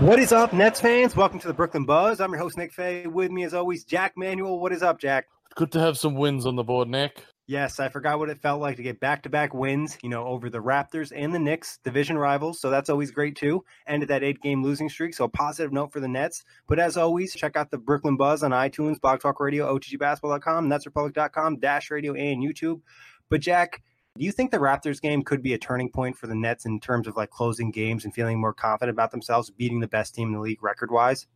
What is up, Nets fans? Welcome to the Brooklyn Buzz. I'm your host, Nick Fay. With me, as always, Jack Manuel. What is up, Jack? Good to have some wins on the board, Nick. Yes, I forgot what it felt like to get back to back wins, you know, over the Raptors and the Knicks, division rivals. So that's always great too. Ended that eight game losing streak. So a positive note for the Nets. But as always, check out the Brooklyn Buzz on iTunes, Blog Talk Radio, OTGBasketball.com, NetsRepublic.com, Dash Radio, and YouTube. But Jack, do you think the Raptors game could be a turning point for the Nets in terms of like closing games and feeling more confident about themselves, beating the best team in the league record wise?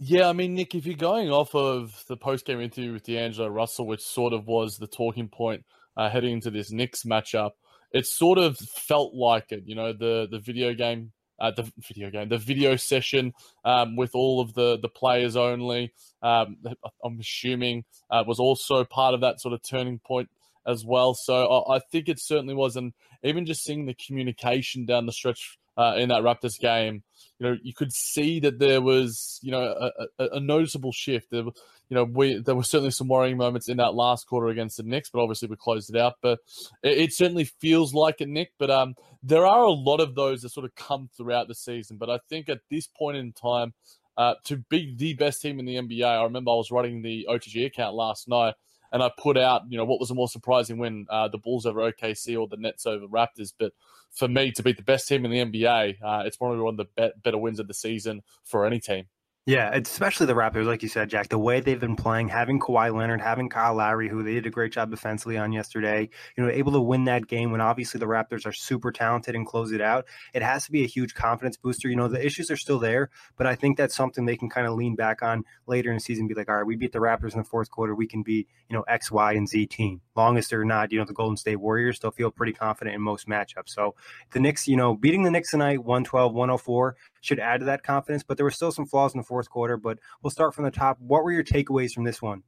Yeah, I mean, Nick, if you're going off of the post game interview with D'Angelo Russell, which sort of was the talking point uh, heading into this Knicks matchup, it sort of felt like it. You know, the the video game, uh, the video game, the video session um, with all of the the players only. Um, I'm assuming uh, was also part of that sort of turning point as well. So I, I think it certainly was, and even just seeing the communication down the stretch uh, in that Raptors game, you know, you could see that there was, you know, a, a, noticeable shift. There, you know, we there were certainly some worrying moments in that last quarter against the Knicks, but obviously we closed it out. But it, it certainly feels like it, Nick. But um, there are a lot of those that sort of come throughout the season. But I think at this point in time, uh, to be the best team in the NBA, I remember I was writing the OTG account last night and I put out, you know, what was more surprising win, uh, the Bulls over OKC or the Nets over Raptors. But for me to beat the best team in the NBA, uh, it's probably one of the be- better wins of the season for any team. Yeah, especially the Raptors, like you said, Jack. The way they've been playing, having Kawhi Leonard, having Kyle Lowry, who they did a great job defensively on yesterday, you know, able to win that game when obviously the Raptors are super talented and close it out. It has to be a huge confidence booster. You know, the issues are still there, but I think that's something they can kind of lean back on later in the season. Be like, all right, we beat the Raptors in the fourth quarter. We can be, you know X, Y, and Z team. Long as they're not, you know, the Golden State Warriors, they'll feel pretty confident in most matchups. So the Knicks, you know, beating the Knicks tonight, 112, 104 should add to that confidence. But there were still some flaws in the fourth quarter. But we'll start from the top. What were your takeaways from this one?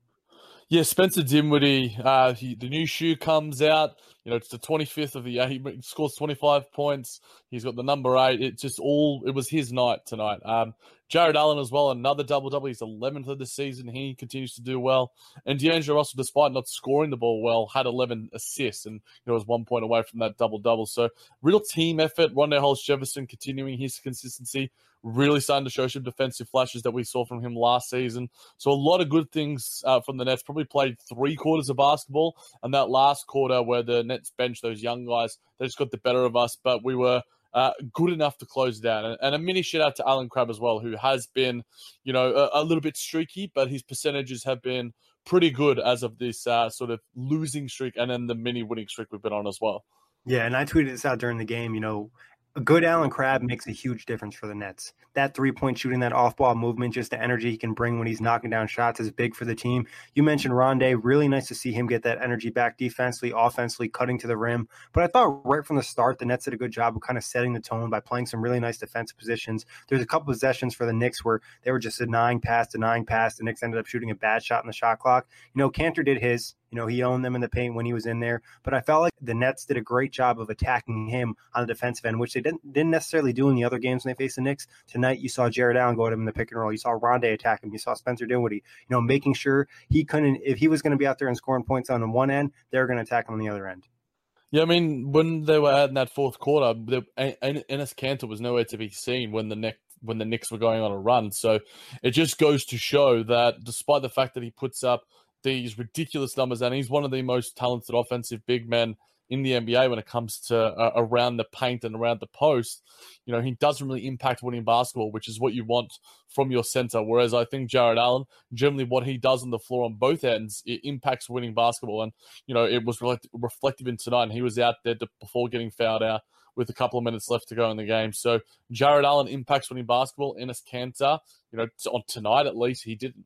Yeah, Spencer Dinwiddie, uh, he, the new shoe comes out. You know, it's the 25th of the year. He scores 25 points. He's got the number eight. It just all, it was his night tonight. Um, Jarrett Allen as well, another double double. He's 11th of the season. He continues to do well. And D'Angelo Russell, despite not scoring the ball well, had 11 assists and you was one point away from that double double. So real team effort. Rondae Hollis Jefferson continuing his consistency, really starting to show some defensive flashes that we saw from him last season. So a lot of good things uh, from the Nets. Probably played three quarters of basketball, and that last quarter where the Nets bench those young guys, they just got the better of us. But we were uh, good enough to close down. And, and, a mini shout out to Allen Crabbe as well, who has been, you know, a, a, little bit streaky, but his percentages have been pretty good as of this uh, sort of losing streak and then the mini winning streak we've been on as well. Yeah, and I tweeted this out during the game. You know, a good Allen Crabbe makes a huge difference for the Nets. That three point shooting, that off ball movement, just the energy he can bring when he's knocking down shots is big for the team. You mentioned Rondae. Really nice to see him get that energy back defensively, offensively, cutting to the rim. But I thought right from the start, the Nets did a good job of kind of setting the tone by playing some really nice defensive positions. There's a couple possessions for the Knicks where they were just denying pass, denying pass. The Knicks ended up shooting a bad shot in the shot clock. You know, Kanter did his. You know, he owned them in the paint when he was in there. But I felt like the Nets did a great job of attacking him on the defensive end, which they didn't, didn't necessarily do in the other games when they faced the Knicks. Tonight, you saw Jarrett Allen go at him in the pick and roll. You saw Rondae attack him. You saw Spencer Dinwiddie, you know, making sure he couldn't, if he was going to be out there and scoring points on one end, they're going to attack him on the other end. Yeah, I mean, when they were out in that fourth quarter, the, Enes Kanter was nowhere to be seen when the Knicks when the Knicks were going on a run. So it just goes to show that despite the fact that he puts up these ridiculous numbers, and he's one of the most talented offensive big men in the NBA when it comes to uh, around the paint and around the post. You know, he doesn't really impact winning basketball, which is what you want from your center. Whereas I think Jarrett Allen, generally what he does on the floor on both ends, it impacts winning basketball. And, you know, it was reflective in tonight. And he was out there to, before getting fouled out with a couple of minutes left to go in the game. So Jarrett Allen impacts winning basketball. Enes Kanter, you know, on tonight at least, he didn't.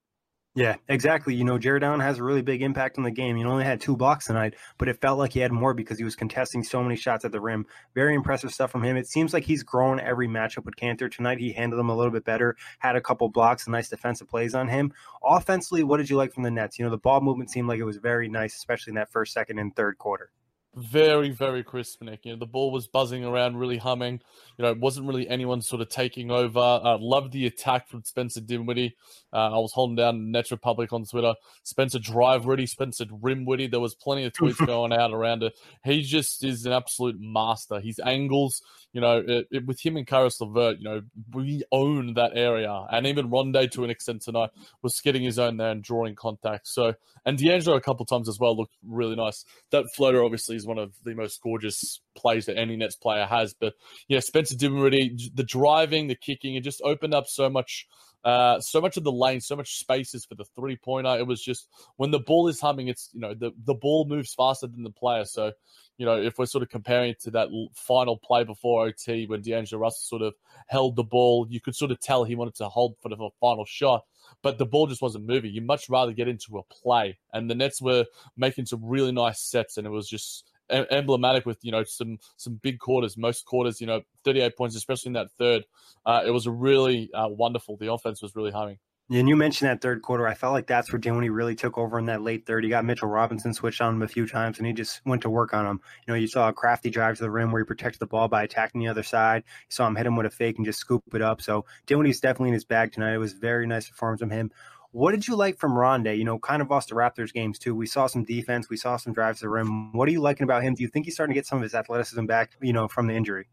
Yeah, exactly. You know, Jarrett Allen has a really big impact on the game. He only had two blocks tonight, but it felt like he had more because he was contesting so many shots at the rim. Very impressive stuff from him. It seems like he's grown every matchup with Kanter. Tonight, he handled him a little bit better, had a couple blocks and nice defensive plays on him. Offensively, what did you like from the Nets? You know, the ball movement seemed like it was very nice, especially in that first, second, and third quarter very, very crisp, Nick. You know, the ball was buzzing around, really humming. You know, it wasn't really anyone sort of taking over. Uh, loved the attack from Spencer Dinwiddie. Uh, I was holding down Net Republic on Twitter. Spencer Drive Witty, Spencer Rimwitty. There was plenty of tweets going out around it. He just is an absolute master. His angles, you know, it, it, with him and Caris LeVert, you know, we own that area. And even Rondae, to an extent tonight, was getting his own there and drawing contact. So, and D'Angelo a couple times as well looked really nice. That floater obviously is one of the most gorgeous plays that any Nets player has. But yeah, Spencer Dinwiddie, the driving, the kicking, it just opened up so much. Uh, so much of the lane, so much spaces for the three pointer. It was just when the ball is humming, it's you know the the ball moves faster than the player. So you know if we're sort of comparing it to that final play before OT when D'Angelo Russell sort of held the ball, you could sort of tell he wanted to hold for the final shot but the ball just wasn't moving. You much rather get into a play, and the Nets were making some really nice sets, and it was just emblematic with you know some some big quarters most quarters you know 38 points especially in that third uh, it was really uh, wonderful the offense was really humming and you mentioned that third quarter. I felt like that's where Dinwiddie really took over in that late third. He got Mitchell Robinson switched on him a few times, and he just went to work on him. You know, you saw a crafty drive to the rim where he protected the ball by attacking the other side. You saw him hit him with a fake and just scoop it up. So Dinwiddie's definitely in his bag tonight. It was very nice performance from him. What did you like from Rondae? You know, kind of lost the Raptors games too. We saw some defense. We saw some drives to the rim. What are you liking about him? Do you think he's starting to get some of his athleticism back, you know, from the injury?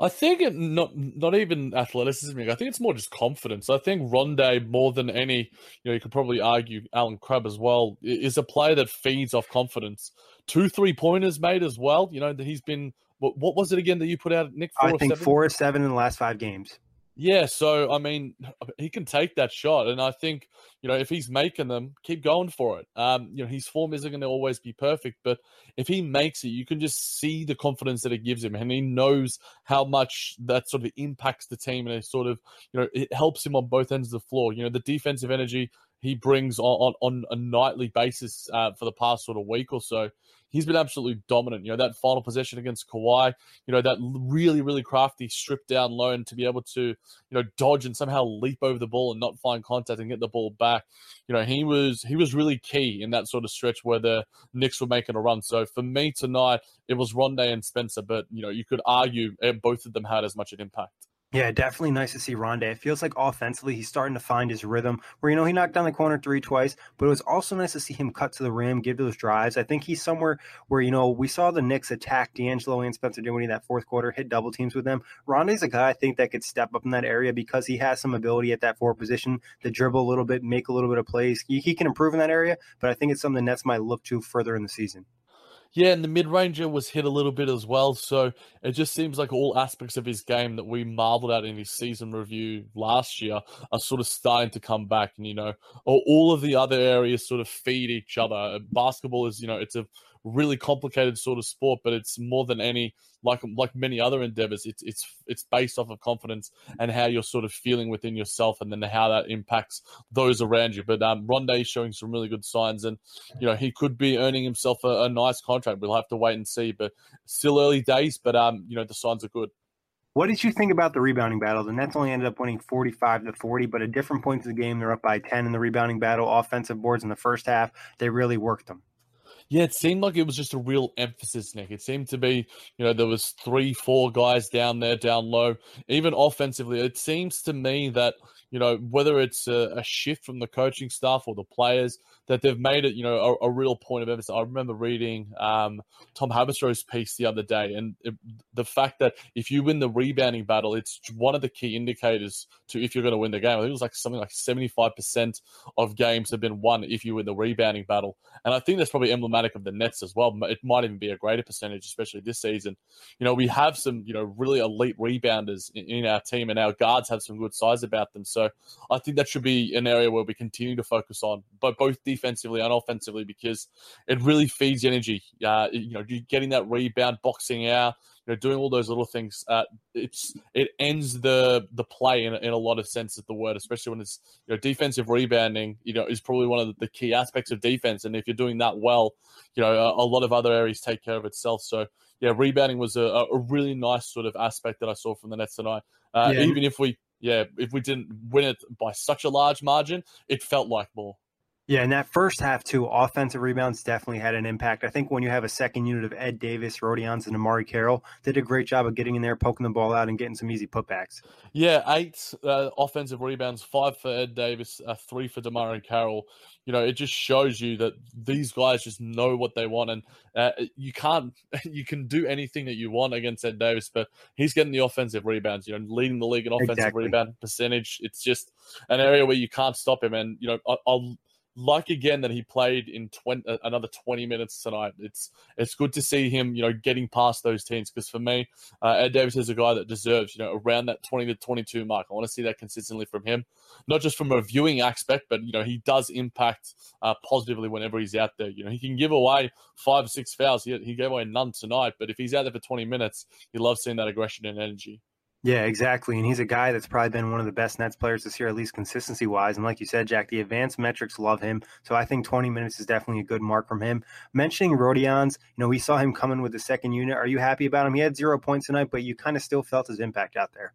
I think it not not even athleticism. I think it's more just confidence. I think Rondae more than any, you know, you could probably argue Allen Crabbe as well, is a player that feeds off confidence. Two three pointers made as well. You know, that he's been what, what was it again that you put out, Nick? Four I think seven? four or seven in the last five games. Yeah, so I mean, he can take that shot, and I think you know if he's making them, keep going for it. Um, you know, his form isn't going to always be perfect, but if he makes it, you can just see the confidence that it gives him, and he knows how much that sort of impacts the team, and it sort of you know it helps him on both ends of the floor. You know, the defensive energy he brings on on, on a nightly basis uh, for the past sort of week or so he's been absolutely dominant. You know, that final possession against Kawhi, you know, that really, really crafty strip down low and to be able to, you know, dodge and somehow leap over the ball and not find contact and get the ball back. You know, he was he was really key in that sort of stretch where the Knicks were making a run. So for me tonight, it was Rondae and Spencer, but you know, you could argue eh, both of them had as much an impact. Yeah, definitely nice to see Rondae. It feels like offensively he's starting to find his rhythm. Where you know he knocked down the corner three twice, but it was also nice to see him cut to the rim, give those drives. I think he's somewhere where you know we saw the Knicks attack D'Angelo and Spencer Dinwiddie that fourth quarter, hit double teams with them. Rondae's a guy I think that could step up in that area because he has some ability at that four position to dribble a little bit, make a little bit of plays. He, he can improve in that area, but I think it's something the Nets might look to further in the season. Yeah, and the mid ranger was hit a little bit as well. So it just seems like all aspects of his game that we marveled at in his season review last year are sort of starting to come back. And, you know, all of the other areas sort of feed each other. Basketball is, you know, it's a really complicated sort of sport, but it's more than any like like many other endeavors. It's it's it's based off of confidence and how you're sort of feeling within yourself, and then how that impacts those around you. But um, Rondae is showing some really good signs, and you know he could be earning himself a, a nice contract. We'll have to wait and see, but still early days. But um, you know the signs are good. What did you think about the rebounding battle? The Nets only ended up winning 45 to 40, but at different points in the game, they're up by 10 in the rebounding battle. Offensive boards in the first half, they really worked them. Yeah, it seemed like it was just a real emphasis, Nick. It seemed to be, you know, there was three, four guys down there, down low. Even offensively, it seems to me that you know, whether it's a, a, shift from the coaching staff or the players, that they've made it, you know, a, a real point of emphasis. I remember reading um, Tom Haberstroh's piece the other day, and it, the fact that if you win the rebounding battle, it's one of the key indicators to if you're going to win the game. I think it was like something like 75% of games have been won if you win the rebounding battle. And I think that's probably emblematic of the Nets as well. It might even be a greater percentage, especially this season. You know, we have some, you know, really elite rebounders in, in our team, and our guards have some good size about them. So so I think that should be an area where we continue to focus on, but both defensively and offensively, because it really feeds energy. Uh, you know, getting that rebound, boxing out, you know, doing all those little things. Uh, it's it ends the the play in, in a lot of sense of the word, especially when it's you know defensive rebounding. You know, is probably one of the key aspects of defense, and if you're doing that well, you know, a, a lot of other areas take care of itself. So yeah, rebounding was a, a really nice sort of aspect that I saw from the Nets tonight. Uh, yeah. Even if we yeah, if we didn't win it by such a large margin, it felt like more. Yeah, and that first half too, offensive rebounds definitely had an impact. I think when you have a second unit of Ed Davis, Rodions, and DeMarre Carroll, they did a great job of getting in there, poking the ball out, and getting some easy putbacks. Yeah, eight uh, offensive rebounds, five for Ed Davis, uh, three for DeMarre Carroll. You know, it just shows you that these guys just know what they want, and uh, you can't, you can do anything that you want against Ed Davis, but he's getting the offensive rebounds. You know, leading the league in offensive exactly. rebound percentage. It's just an area where you can't stop him, and you know, I, I'll like again that he played in 20, uh, another 20 minutes tonight. It's it's good to see him, you know, getting past those teams because for me, uh, Ed Davis is a guy that deserves, you know, around that 20 to 22 mark. I want to see that consistently from him, not just from a viewing aspect, but you know, he does impact uh, positively whenever he's out there. You know, he can give away five or six fouls. He, he gave away none tonight, but if he's out there for 20 minutes, he loves seeing that aggression and energy. Yeah, exactly. And he's a guy that's probably been one of the best Nets players this year, at least consistency wise. And like you said, Jack, the advanced metrics love him. So I think 20 minutes is definitely a good mark from him. Mentioning Rodions, you know, we saw him coming with the second unit. Are you happy about him? He had zero points tonight, but you kind of still felt his impact out there.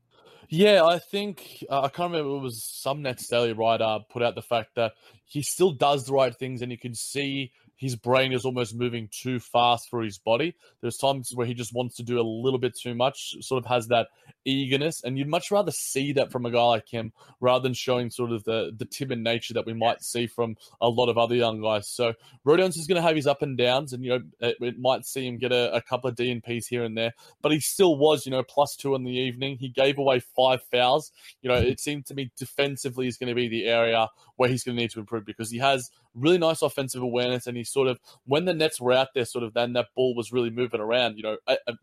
Yeah, I think uh, I can't remember. It was some Nets daily writer put out the fact that he still does the right things, and you can see his brain is almost moving too fast for his body. There's times where he just wants to do a little bit too much, sort of has that eagerness, and you'd much rather see that from a guy like him rather than showing sort of the the timid nature that we might see from a lot of other young guys. So Rodions is going to have his up and downs, and you know it, it might see him get a, a, couple of DNPs here and there, but he still was you know plus two in the evening. He gave away five fouls. You know it seemed to me defensively is going to be the area where he's going to need to improve because he has really nice offensive awareness, and he sort of when the Nets were out there, sort of then that ball was really moving around. You know,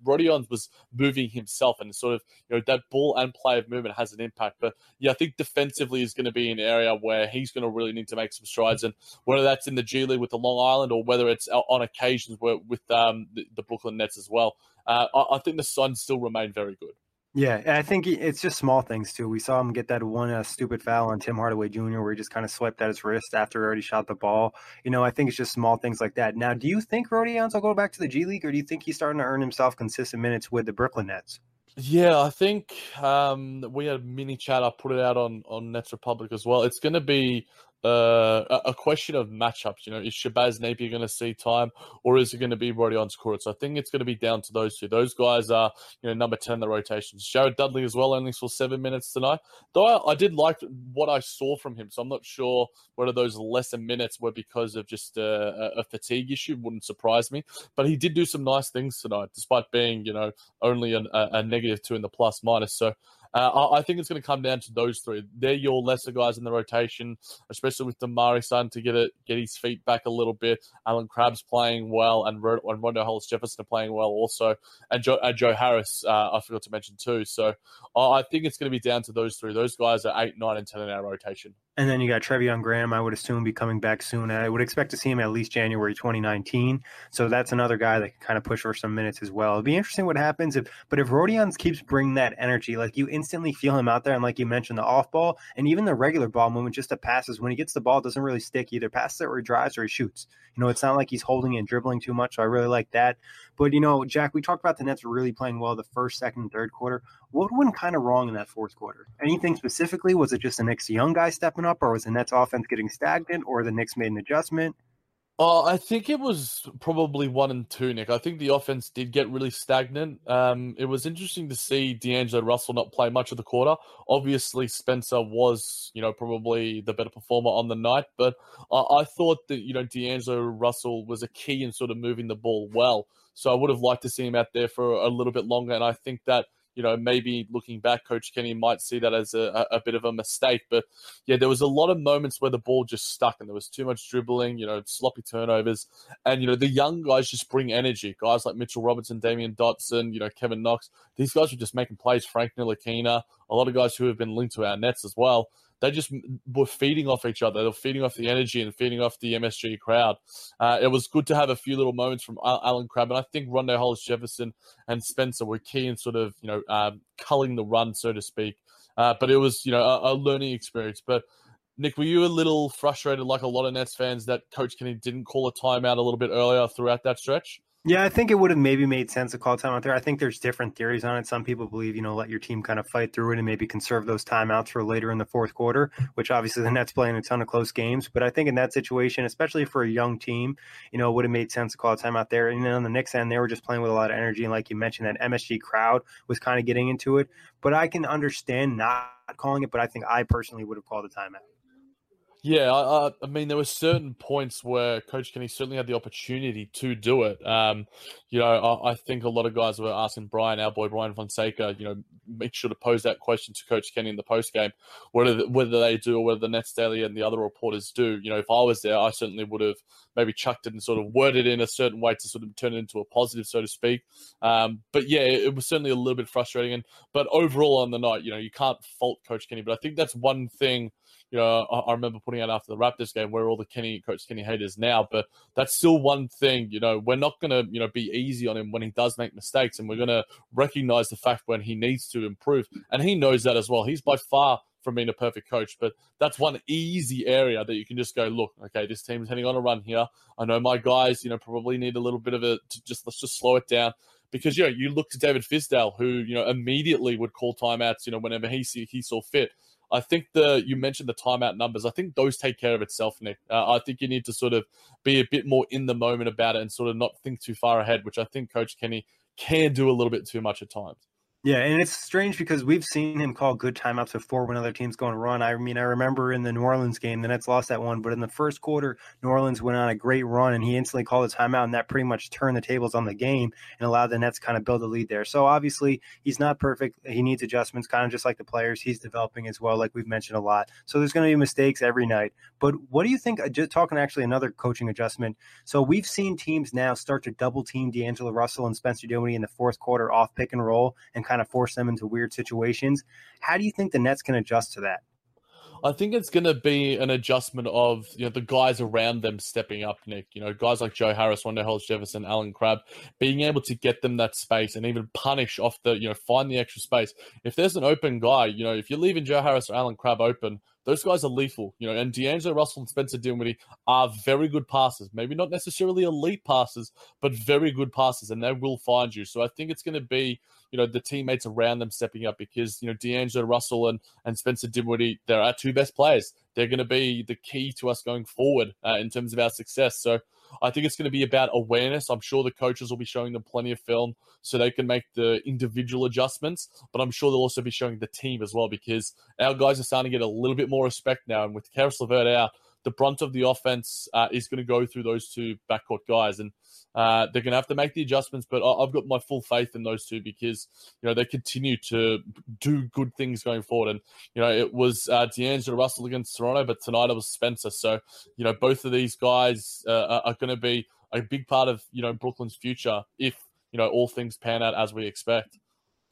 Rodions was moving himself, and sort of you know that ball and play of movement has an impact. But yeah, I think defensively is going to be an area where he's going to really need to make some strides, and whether that's in the G League with the Long Island or whether it's on occasions with um, the, the Brooklyn Nets as well, uh, I, I think the Suns still remain very good. Yeah, I think it's just small things too. We saw him get that one uh, stupid foul on Tim Hardaway Jr. where he just kind of swept at his wrist after he already shot the ball. You know, I think it's just small things like that. Now, do you think Rodions will go back to the G League, or do you think he's starting to earn himself consistent minutes with the Brooklyn Nets? Yeah, I think um, we had a mini chat. I put it out on on Nets Republic as well. It's going to be uh, a question of matchups. You know, is Shabazz Napier going to see time, or is it going to be Kurucs? So I think it's going to be down to those two. Those guys are, you know, number ten in the rotations. Jared Dudley as well, only saw seven minutes tonight. Though I, I, did like what I saw from him, so I'm not sure whether those lesser minutes were because of just a, a fatigue issue. Wouldn't surprise me, but he did do some nice things tonight, despite being, you know, only a, a negative two in the plus minus. So Uh, I, think it's going to come down to those three. They're your lesser guys in the rotation, especially with DeMarre starting to get it, get his feet back a little bit. Allen Crabbe's playing well, and, and Rondae Hollis Jefferson are playing well also, and Joe, and Joe Harris uh, I forgot to mention too. So uh, I think it's going to be down to those three. Those guys are eight, nine, and ten in our rotation. And then you got Treveon Graham, I would assume, be coming back soon. I would expect to see him at least January 2019. So that's another guy that can kind of push for some minutes as well. It'd be interesting what happens if, but if Rodions keeps bringing that energy, like you instantly feel him out there, and like you mentioned, the off ball and even the regular ball movement, just the passes. When he gets the ball, doesn't really stick either. Passes it or he drives or he shoots. You know, it's not like he's holding and dribbling too much. So I really like that. But you know, Jack, we talked about the Nets really playing well the first, second, third quarter. What went kind of wrong in that fourth quarter? Anything specifically? Was it just the Knicks young guy stepping up, or was the Nets offense getting stagnant, or the Knicks made an adjustment? Uh, I think it was probably one and two, Nick. I think the offense did get really stagnant. Um, it was interesting to see D'Angelo Russell not play much of the quarter. Obviously, Spencer was, you know, probably the better performer on the night, but I, I thought that, you know, D'Angelo Russell was a key in sort of moving the ball well. So I would have liked to see him out there for a little bit longer. And I think that you know, maybe looking back, Coach Kenny might see that as a, a, bit of a mistake. But yeah, there was a lot of moments where the ball just stuck and there was too much dribbling, you know, sloppy turnovers. And, you know, the young guys just bring energy. Guys like Mitchell Robinson, Damyean Dotson, you know, Kevin Knox, these guys were just making plays. Frank Ntilikina, a lot of guys who have been linked to our nets as well they just were feeding off each other. They were feeding off the energy and feeding off the MSG crowd. Uh, it was good to have a few little moments from Allen Crabbe, and I think Rondae Hollis Jefferson and Spencer were key in sort of you know um, culling the run, so to speak. Uh, but it was you know a, a learning experience. But Nick, were you a little frustrated, like a lot of Nets fans, that Coach Kenny didn't call a timeout a little bit earlier throughout that stretch? Yeah, I think it would have maybe made sense to call timeout there. I think there's different theories on it. Some people believe, you know, let your team kind of fight through it and maybe conserve those timeouts for later in the fourth quarter, which obviously the Nets playing a ton of close games. But I think in that situation, especially for a young team, you know, it would have made sense to call a timeout there. And then on the Knicks end, they were just playing with a lot of energy. And like you mentioned, that MSG crowd was kind of getting into it. But I can understand not calling it, but I think I personally would have called a timeout. Yeah, I, I, mean, there were certain points where Coach Kenny certainly had the opportunity to do it. Um, you know, I, I, think a lot of guys were asking Brian, our boy Brian Fonseca, you know, make sure to pose that question to Coach Kenny in the post game, whether whether they do or whether the Nets Daily and the other reporters do. You know, if I was there, I certainly would have maybe chucked it and sort of worded it in a certain way to sort of turn it into a positive, so to speak. Um, but yeah, it, it was certainly a little bit frustrating. And but overall on the night, you know, you can't fault Coach Kenny, but I think that's one thing you know, I, I, remember putting out after the Raptors game where all the Kenny coach Kenny haters now, but that's still one thing. You know, we're not going to you know be easy on him when he does make mistakes, and we're going to recognize the fact when he needs to improve, and he knows that as well. He's by far from being a perfect coach, but that's one easy area that you can just go, look, okay, this team's heading on a run here. I know my guys, you know, probably need a little bit of a just let's just slow it down because you know you look to David Fizdale, who you know immediately would call timeouts, you know, whenever he see he saw fit. I think the you mentioned the timeout numbers. I think those take care of itself, Nick. Uh, I think you need to sort of be a bit more in the moment about it and sort of not think too far ahead, which I think Coach Kenny can do a little bit too much at times. Yeah, and it's strange because we've seen him call good timeouts before when other teams go on a run. I mean, I remember in the New Orleans game, the Nets lost that one, but in the first quarter, New Orleans went on a great run, and he instantly called a timeout, and that pretty much turned the tables on the game and allowed the Nets kind of build a lead there. So obviously, he's not perfect. He needs adjustments, kind of just like the players he's developing as well, like we've mentioned a lot. So there's going to be mistakes every night. But what do you think? Uh, just talking actually another coaching adjustment. So we've seen teams now start to double team D'Angelo Russell and Spencer Dinwiddie in the fourth quarter off pick and roll and kind of force them into weird situations. How do you think the Nets can adjust to that? I think it's going to be an adjustment of you know the guys around them stepping up, Nick. You know, guys like Joe Harris, Rondae Hollis Jefferson, Allen Crabbe, being able to get them that space and even punish off the you know find the extra space. If there's an open guy, you know, if you're leaving Joe Harris or Allen Crabbe open, those guys are lethal, you know. And D'Angelo Russell and Spencer Dinwiddie are very good passers. Maybe not necessarily elite passers, but very good passers, and they will find you. So I think it's going to be, you know, the teammates around them stepping up because you know D'Angelo Russell and and Spencer Dinwiddie, they're our two best players. They're going to be the key to us going forward uh, in terms of our success. So I think it's going to be about awareness. I'm sure the coaches will be showing them plenty of film so they can make the individual adjustments, but I'm sure they'll also be showing the team as well because our guys are starting to get a little bit more respect now. And with Caris LeVert out, the brunt of the offense uh, is going to go through those two backcourt guys, and uh, they're going to have to make the adjustments. But I've got my full faith in those two because you know they continue to do good things going forward. And you know it was uh, D'Angelo Russell against Toronto, but tonight it was Spencer. So you know both of these guys uh, are going to be a big part of you know Brooklyn's future if you know all things pan out as we expect.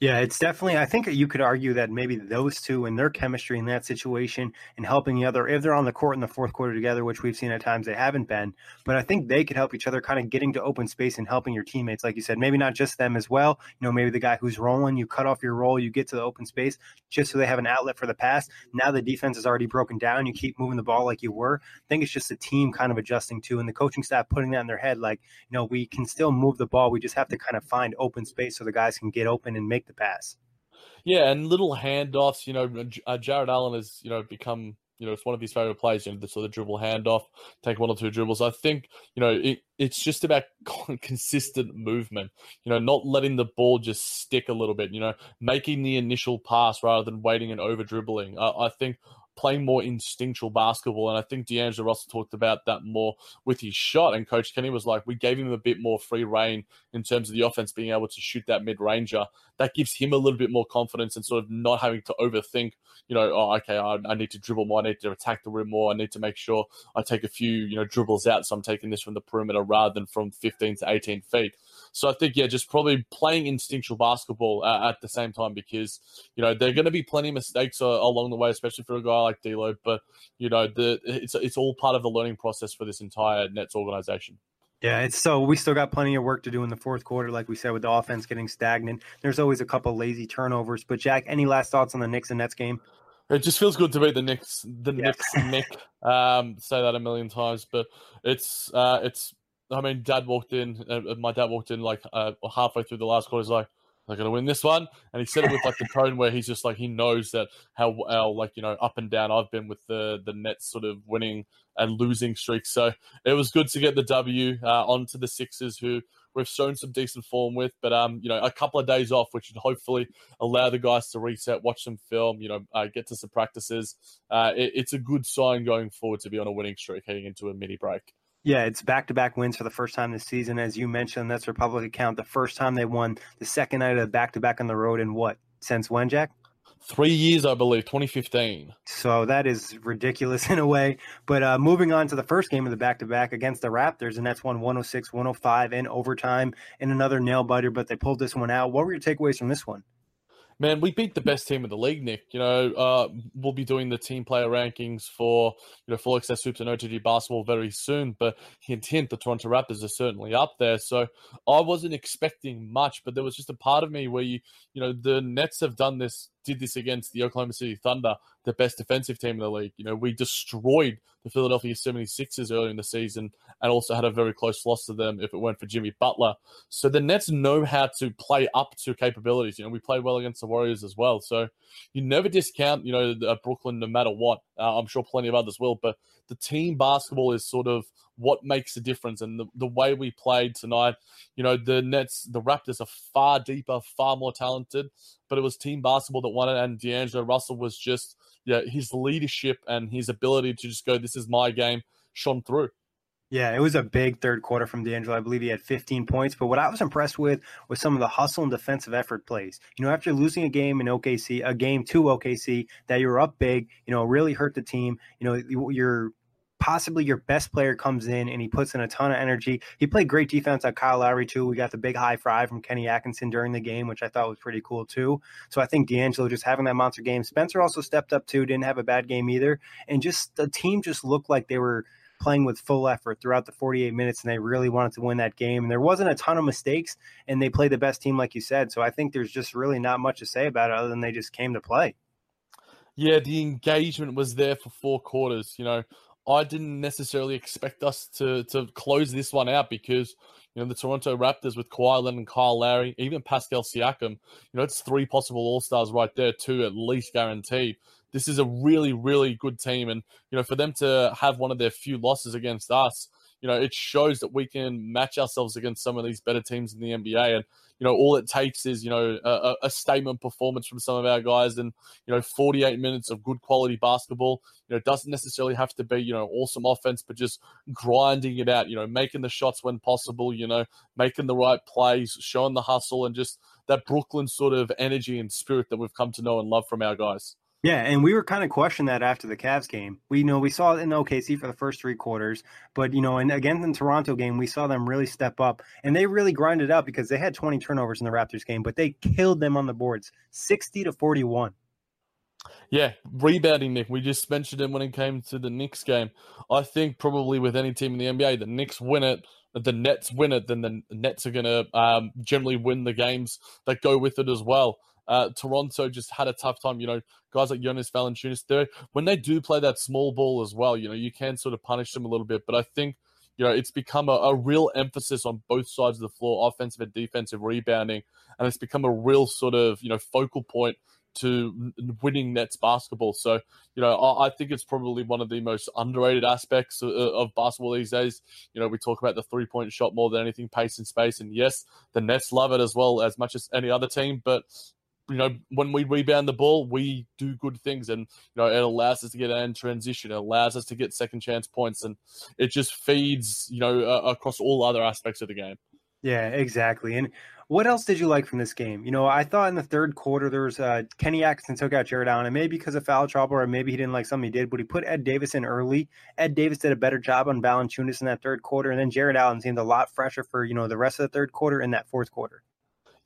Yeah, it's definitely. I think you could argue that maybe those two and their chemistry in that situation and helping the other, if they're on the court in the fourth quarter together, which we've seen at times they haven't been, but I think they could help each other, kind of getting to open space and helping your teammates, like you said. Maybe not just them as well. You know, maybe the guy who's rolling, you cut off your roll, you get to the open space just so they have an outlet for the pass. Now the defense is already broken down. You keep moving the ball like you were. I think it's just the team kind of adjusting to, and the coaching staff putting that in their head, like you know, we can still move the ball. We just have to kind of find open space so the guys can get open and make the pass. Yeah, and little handoffs. You know, uh, uh, Jarrett Allen has you know become you know it's one of his favorite plays. You know, the sort of dribble handoff, take one or two dribbles. I think you know it, it's just about consistent movement. You know, not letting the ball just stick a little bit. You know, making the initial pass rather than waiting and over dribbling. I, I think playing more instinctual basketball. And I think D'Angelo Russell talked about that more with his shot. And Coach Kenny was like, we gave him a bit more free reign in terms of the offense being able to shoot that mid ranger. That gives him a little bit more confidence and sort of not having to overthink, you know, oh, okay, I, I need to dribble more. I need to attack the rim more. I need to make sure I take a few, you know, dribbles out. So I'm taking this from the perimeter rather than from 15 to 18 feet. So I think, yeah, just probably playing instinctual basketball uh, at the same time because, you know, there are going to be plenty of mistakes uh, along the way, especially for a guy like D'Lo. But, you know, the it's, it's all part of the learning process for this entire Nets organization. Yeah, it's so we still got plenty of work to do in the fourth quarter, like we said, with the offense getting stagnant. There's always a couple lazy turnovers. But Jack, any last thoughts on the Knicks and Nets game? It just feels good to beat the Knicks, the yeah. Knicks Nick. Um, say that a million times, but it's uh, it's I mean, Dad walked in. Uh, my dad walked in like uh, halfway through the last quarter. He's like, "They're gonna win this one," and he said it with like the tone where he's just like he knows that how, how like you know up and down I've been with the the Nets sort of winning and losing streaks. So it was good to get the W uh, onto the Sixers, who we've shown some decent form with. But um, you know, a couple of days off, which would hopefully allow the guys to reset, watch some film, you know, uh, get to some practices. Uh, it, it's a good sign going forward to be on a winning streak heading into a mini break. Yeah, it's back to back wins for the first time this season. As you mentioned, that's Republic account. The first time they won the second night of back to back on the road in what? Since when, Jack? Three years, I believe, 2015. So that is ridiculous in a way. But uh, moving on to the first game of the back to back against the Raptors, and that's won 106 105 in overtime in another nail biter, but they pulled this one out. What were your takeaways from this one? Man, we beat the best team in the league, Nick. You know, uh, we'll be doing the team player rankings for you know full access hoops and OTG basketball very soon. But hint, hint, the Toronto Raptors are certainly up there. So I wasn't expecting much, but there was just a part of me where you, you know, the Nets have done this did this against the Oklahoma City Thunder, the best defensive team in the league. You know, we destroyed the Philadelphia 76ers earlier in the season and also had a very close loss to them if it weren't for Jimmy Butler. So the Nets know how to play up to capabilities. You know, we played well against the Warriors as well. So you never discount, you know, Brooklyn no matter what. Uh, I'm sure plenty of others will, but the team basketball is sort of what makes a difference. And the, the way we played tonight, you know, the Nets, the Raptors are far deeper, far more talented, but it was team basketball that won it. And D'Angelo Russell was just, yeah, his leadership and his ability to just go, this is my game, shone through. Yeah, it was a big third quarter from D'Angelo. I believe he had 15 points. But what I was impressed with was some of the hustle and defensive effort plays. You know, after losing a game in OKC, a game to OKC that you were up big, you know, really hurt the team. You know, you're possibly your best player comes in and he puts in a ton of energy. He played great defense on Kyle Lowry too. We got the big high five from Kenny Atkinson during the game, which I thought was pretty cool too. So I think D'Angelo just having that monster game. Spencer also stepped up too, didn't have a bad game either, and just the team just looked like they were playing with full effort throughout the 48 minutes and they really wanted to win that game and there wasn't a ton of mistakes and they played the best team like you said so i think there's just really not much to say about it other than they just came to play yeah the engagement was there for four quarters you know I didn't necessarily expect us to to close this one out because you know the Toronto Raptors with Kawhi Leonard and Kyle Lowry, even Pascal Siakam, you know it's three possible All Stars right there, two at least guaranteed. This is a really really good team, and you know for them to have one of their few losses against us, you know, it shows that we can match ourselves against some of these better teams in the NBA. And, you know, all it takes is, you know, a, a statement performance from some of our guys and, you know, 48 minutes of good quality basketball. You know, it doesn't necessarily have to be, you know, awesome offense, but just grinding it out, you know, making the shots when possible, you know, making the right plays, showing the hustle, and just that Brooklyn sort of energy and spirit that we've come to know and love from our guys. Yeah, and we were kind of questioning that after the Cavs game. We you know we saw it in OKC for the first three quarters, but you know, and again in Toronto game, we saw them really step up, and they really grinded out because they had 20 turnovers in the Raptors game, but they killed them on the boards, 60 to 41. Yeah, rebounding, Nick. We just mentioned it when it came to the Knicks game. I think probably with any team in the NBA, the Knicks win it, the Nets win it, then the Nets are going to um, generally win the games that go with it as well. Uh, Toronto just had a tough time. You know, guys like Jonas Valanciunas, there when they do play that small ball as well, you know, you can sort of punish them a little bit. But I think you know it's become a, a real emphasis on both sides of the floor, offensive and defensive rebounding, and it's become a real sort of you know focal point to winning Nets basketball. So, you know, I, I, think it's probably one of the most underrated aspects of, of, basketball these days. You know, we talk about the three point shot more than anything, pace and space. And yes, the Nets love it as well as much as any other team. But you know, when we rebound the ball, we do good things, and you know, it allows us to get in transition. It allows us to get second chance points, and it just feeds, you know, uh, across all other aspects of the game. Yeah, exactly. And what else did you like from this game? You know, I thought in the third quarter there was uh, Kenny Atkinson took out Jarrett Allen, and maybe because of foul trouble, or maybe he didn't like something he did, but he put Ed Davis in early. Ed Davis did a better job on Valanciunas in that third quarter, and then Jarrett Allen seemed a lot fresher for you know the rest of the third quarter and that fourth quarter.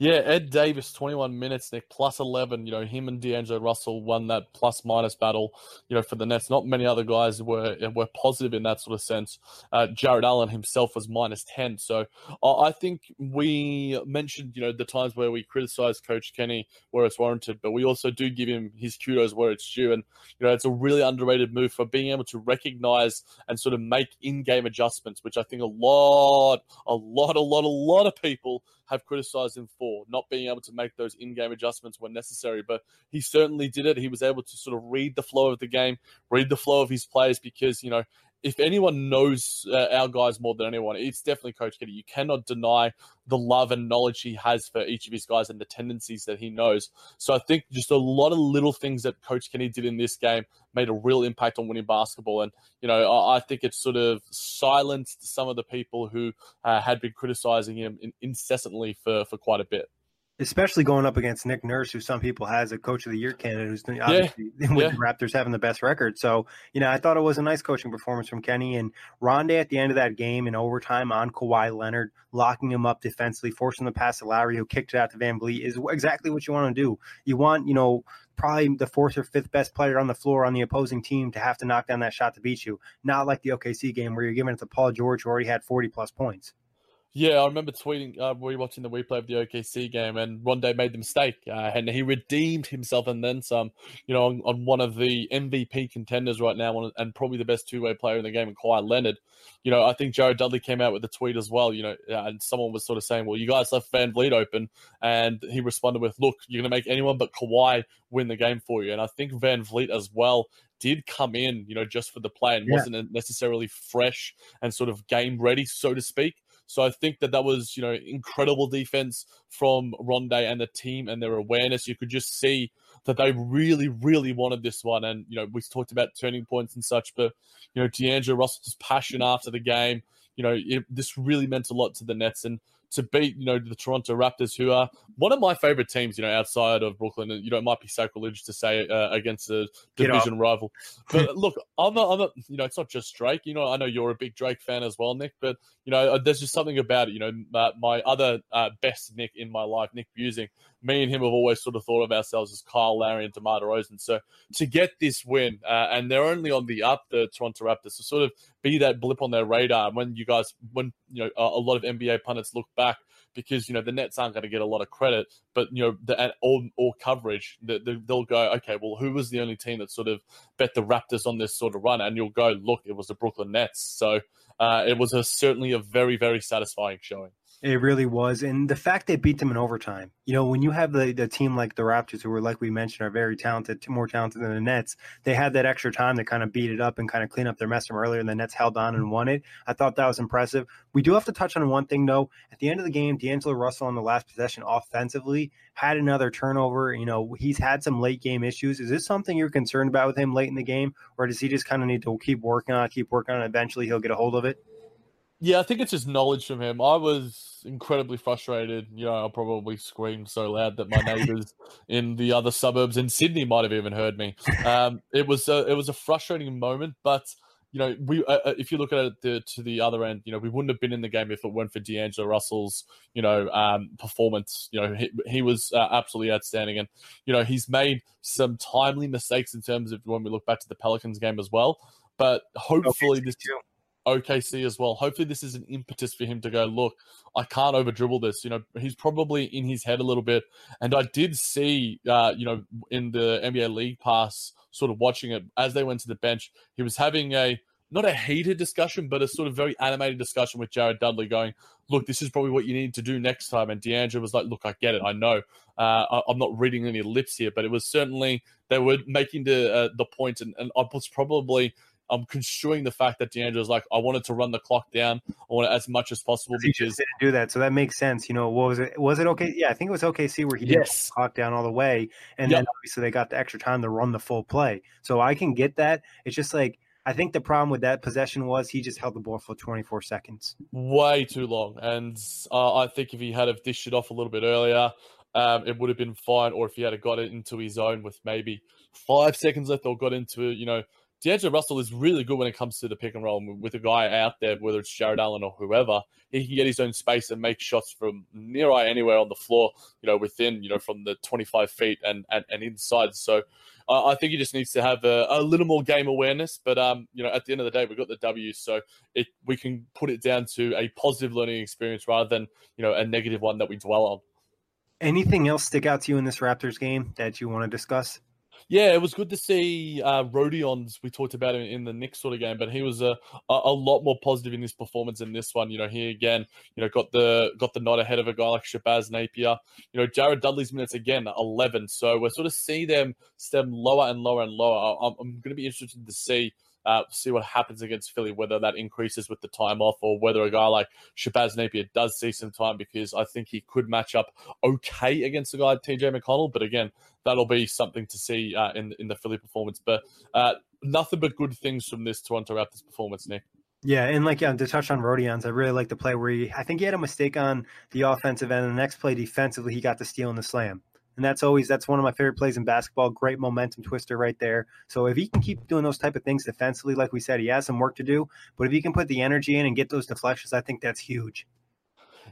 Yeah, Ed Davis, 21 minutes, Nick, plus 11. You know, him and D'Angelo Russell won that plus minus battle, you know, for the Nets. Not many other guys were were positive in that sort of sense. Uh, Jarrett Allen himself was minus 10. So I think we mentioned, you know, the times where we criticize Coach Kenny where it's warranted, but we also do give him his kudos where it's due. And, you know, it's a really underrated move for being able to recognize and sort of make in game adjustments, which I think a lot, a lot, a lot, a lot of people have criticized him for not being able to make those in-game adjustments when necessary. But he certainly did it. He was able to sort of read the flow of the game, read the flow of his players because you know if anyone knows uh, our guys more than anyone, it's definitely Coach Kenny. You cannot deny the love and knowledge he has for each of his guys and the tendencies that he knows. So I think just a lot of little things that Coach Kenny did in this game made a real impact on winning basketball. And, you know, I, I think it sort of silenced some of the people who uh, had been criticizing him incessantly for, for quite a bit especially going up against Nick Nurse, who some people has a coach of the year candidate, who's obviously yeah. with yeah. the Raptors having the best record. So, you know, I thought it was a nice coaching performance from Kenny and Rondae at the end of that game in overtime on Kawhi Leonard, locking him up defensively, forcing the pass to Lowry, who kicked it out to VanVleet, is exactly what you want to do. You want, you know, probably the fourth or fifth best player on the floor on the opposing team to have to knock down that shot to beat you. Not like the OKC game where you're giving it to Paul George, who already had 40 plus points. Yeah, I remember tweeting, uh, we were watching the replay of the OKC game, and Rondae made the mistake, uh, and he redeemed himself and then some, you know, on, on one of the MVP contenders right now, and probably the best two way player in the game, and Kawhi Leonard. You know, I think Jared Dudley came out with a tweet as well, you know, uh, and someone was sort of saying, well, you guys left VanVleet open, and he responded with, look, you're going to make anyone but Kawhi win the game for you. And I think VanVleet as well did come in, you know, just for the play and yeah. wasn't necessarily fresh and sort of game ready, so to speak. So I think that that was, you know, incredible defense from Rondae and the team and their awareness. You could just see that they really, really wanted this one. And, you know, we talked about turning points and such, but, you know, D'Angelo Russell's passion after the game, you know, it, this really meant a lot to the Nets. And to beat, you know, the Toronto Raptors, who are one of my favorite teams, you know, outside of Brooklyn. And, you know, it might be sacrilegious to say uh, against a division rival. But look, I'm not, I'm not, you know, it's not just Drake. You know, I know you're a big Drake fan as well, Nick, but, you know, uh, there's just something about it. You know, uh, my other uh, best Nick in my life, Nick Busing, me and him have always sort of thought of ourselves as Kyle Lowry and DeMar DeRozan. So to get this win, uh, and they're only on the up, the Toronto Raptors, to sort of be that blip on their radar when you guys, when, you know, a, lot of NBA pundits look back because you know the Nets aren't going to get a lot of credit, but you know the all, all coverage that the, they'll go, okay, well, who was the only team that sort of bet the Raptors on this sort of run? And you'll go, look, it was the Brooklyn Nets. So uh, it was a, certainly a very very satisfying showing. It really was. And the fact they beat them in overtime, you know, when you have the, the team like the Raptors, who are, like we mentioned, are very talented, more talented than the Nets, they had that extra time to kind of beat it up and kind of clean up their mess from earlier, and the Nets held on and won it. I thought that was impressive. We do have to touch on one thing, though. At the end of the game, D'Angelo Russell on the last possession offensively had another turnover. You know, he's had some late game issues. Is this something you're concerned about with him late in the game, or does he just kind of need to keep working on it, keep working on it? Eventually, he'll get a hold of it? Yeah, I think it's just knowledge from him. I was incredibly frustrated. You know, I probably screamed so loud that my neighbors in the other suburbs in Sydney might have even heard me. Um, it was a, it was a frustrating moment, but you know, we uh, uh if you look at it the, to the other end, you know, we wouldn't have been in the game if it weren't for D'Angelo Russell's, you know, um, performance. You know, he, he was uh, absolutely outstanding, and you know, he's made some timely mistakes in terms of when we look back to the Pelicans game as well. But hopefully, okay, this. Too OKC as well. Hopefully, this is an impetus for him to go, look, I can't over dribble this. You know, he's probably in his head a little bit. And I did see, uh, you know, in the NBA League Pass, sort of watching it as they went to the bench, he was having a not a heated discussion, but a sort of very animated discussion with Jared Dudley going, look, this is probably what you need to do next time. And D'Angelo was like, look, I get it. I know. Uh, I, am not reading any lips here, but it was certainly, they were making the, uh, the point, and, and I was probably I'm construing the fact that D'Angelo's like, I wanted to run the clock down. I want it as much as possible he because didn't do that. So that makes sense. You know, what was it? Was it okay? Yeah, I think it was OKC where he did yes. clock down all the way, and yep. then obviously they got the extra time to run the full play. So I can get that. It's just like I think the problem with that possession was he just held the ball for 24 seconds, way too long. And uh, I think if he had have dished it off a little bit earlier, um, it would have been fine. Or if he had got it into his zone with maybe five seconds left, or got into you know D'Angelo Russell is really good when it comes to the pick and roll with a guy out there, whether it's Jarrett Allen or whoever. He can get his own space and make shots from near eye anywhere on the floor, you know, within, you know, from the 25 feet and, and, and inside. So uh, I think he just needs to have a, a, little more game awareness. But, um, you know, at the end of the day, we've got the W. So it we can put it down to a positive learning experience rather than, you know, a negative one that we dwell on. Anything else stick out to you in this Raptors game that you want to discuss? Yeah, it was good to see uh, Rodions. We talked about him in the Knicks sort of game, but he was a, a, a lot more positive in his performance in this one. You know, he again, you know, got the got the nod ahead of a guy like Shabazz Napier. You know, Jared Dudley's minutes again eleven. So we're sort of see them stem lower and lower and lower. I'm, I'm going to be interested to see uh, see what happens against Philly, whether that increases with the time off or whether a guy like Shabazz Napier does see some time because I think he could match up okay against a guy like TJ McConnell. But again, that'll be something to see uh, in in the Philly performance. But uh, nothing but good things from this Toronto Raptors performance, Nick. Yeah, and like yeah, to touch on Rodions, I really like the play where he I think he had a mistake on the offensive end, and the next play defensively he got the steal and the slam and that's always that's one of my favorite plays in basketball. Great momentum twister right there. So if he can keep doing those type of things defensively, like we said, he has some work to do. But if he can put the energy in and get those deflections, I think that's huge.